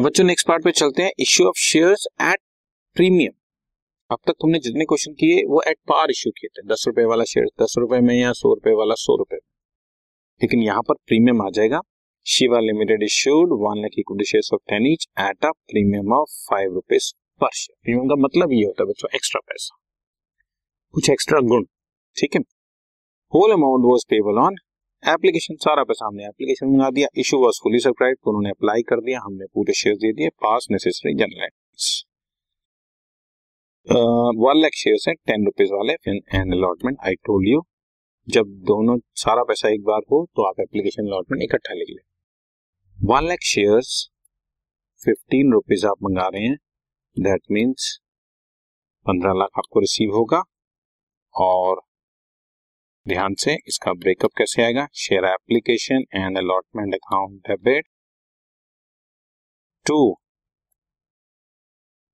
बच्चों next part पे चलते हैं. Issue of shares at premium अब तक तुमने जितने क्वेश्चन किए, वो एट पार इश्यू किए थे. दस रुपए वाला शेयर दस रुपए में या सौ रुपए वाला सौ रुपए में. लेकिन यहाँ पर प्रीमियम आ जाएगा. Shiva limited issued one lakh equity shares of ten each at a premium of five rupees per share premium का मतलब ये होता है बच्चों एक्स्ट्रा पैसा. कुछ एक्स्ट्रा गुण. ठीक है? Whole amount was payable on application सारा पैसा हमने एप्लीकेशन मंगा दिया इशू वॉज़ फुली सब्सक्राइब उन्होंने अप्लाई कर दिया, हमने पूरे शेयर दे दिए pass necessary general one lakh share है टेन रुपीज़ वाले, फिर an allotment I told you जब दोनों, सारा पैसा एक बार हो तो आप एप्लीकेशन अलॉटमेंट इकट्ठा लिख लें। One lakh share fifteen rupees आप मंगा रहे हैं दैट मीन्स पंद्रह लाख आपको रिसीव होगा, और ध्यान से इसका ब्रेकअप कैसे आएगा? Share application and allotment account debit to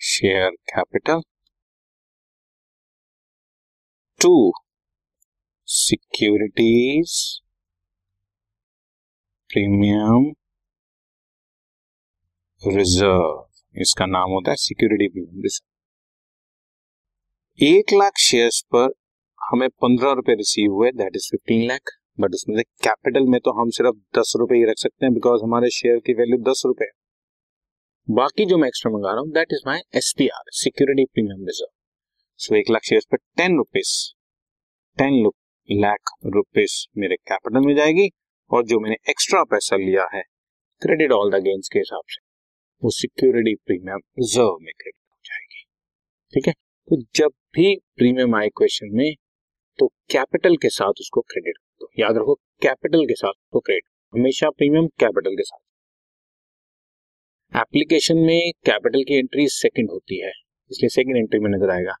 share capital to securities premium reserve इसका नाम होता है सिक्योरिटी प्रीमियम रिज़र्व एक लाख शेयर्स पर हमें पंद्रह रुपए रिसीव हुए that is fifteen lakh but उसमें से कैपिटल में तो हम सिर्फ़ दस रुपए ही रख सकते हैं बिकॉज़ हमारे शेयर की वैल्यू दस रुपए है। बाकी जो मैं एक्स्ट्रा मंगा रहा हूँ that is my S P R security premium reserve so एक लाख शेयर पर ten rupees ten lakh rupees मेरे कैपिटल में जाएगी, और जो मैंने एक्स्ट्रा पैसा लिया है क्रेडिट ऑल द गेन्स के हिसाब से, वो सिक्योरिटी प्रीमियम रिज़र्व में क्रेडिट हो जाएगी। ठीक है? तो जब भी प्रीमियम आए क्वेश्चन में तो कैपिटल के साथ उसको क्रेडिट कर दो। याद रखो कैपिटल के साथ तो क्रेडिट हमेशा प्रीमियम कैपिटल के साथ। एप्लीकेशन में कैपिटल की एंट्री सेकंड होती है, इसलिए सेकंड एंट्री में नज़र आएगा।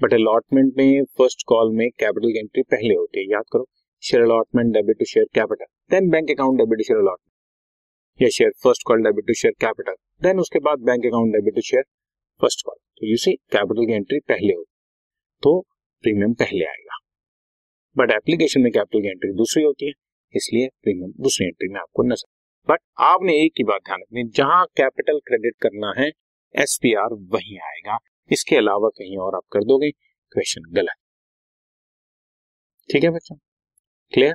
बट अलॉटमेंट में फ़र्स्ट कॉल में कैपिटल की एंट्री पहले होती है, याद करो। Share allotment debit to share capital then bank account debit to share allotment या share first call debit to share capital then उसके बाद bank account debit to share first call तो यू सी कैपिटल की entry पहले होती तो premium पहले आएगा। बट एप्लीकेशन में कैपिटल की एंट्री दूसरी होती है? इसलिए प्रीमियम दूसरी एंट्री में आपको नज़र बट आपने एक ही बात ध्यान रखनी जहाँ कैपिटल क्रेडिट करना है एस पी आर वहीं आएगा। इसके अलावा कहीं और आप कर दोगे क्वेश्चन गलत। ठीक है बच्चों? Clear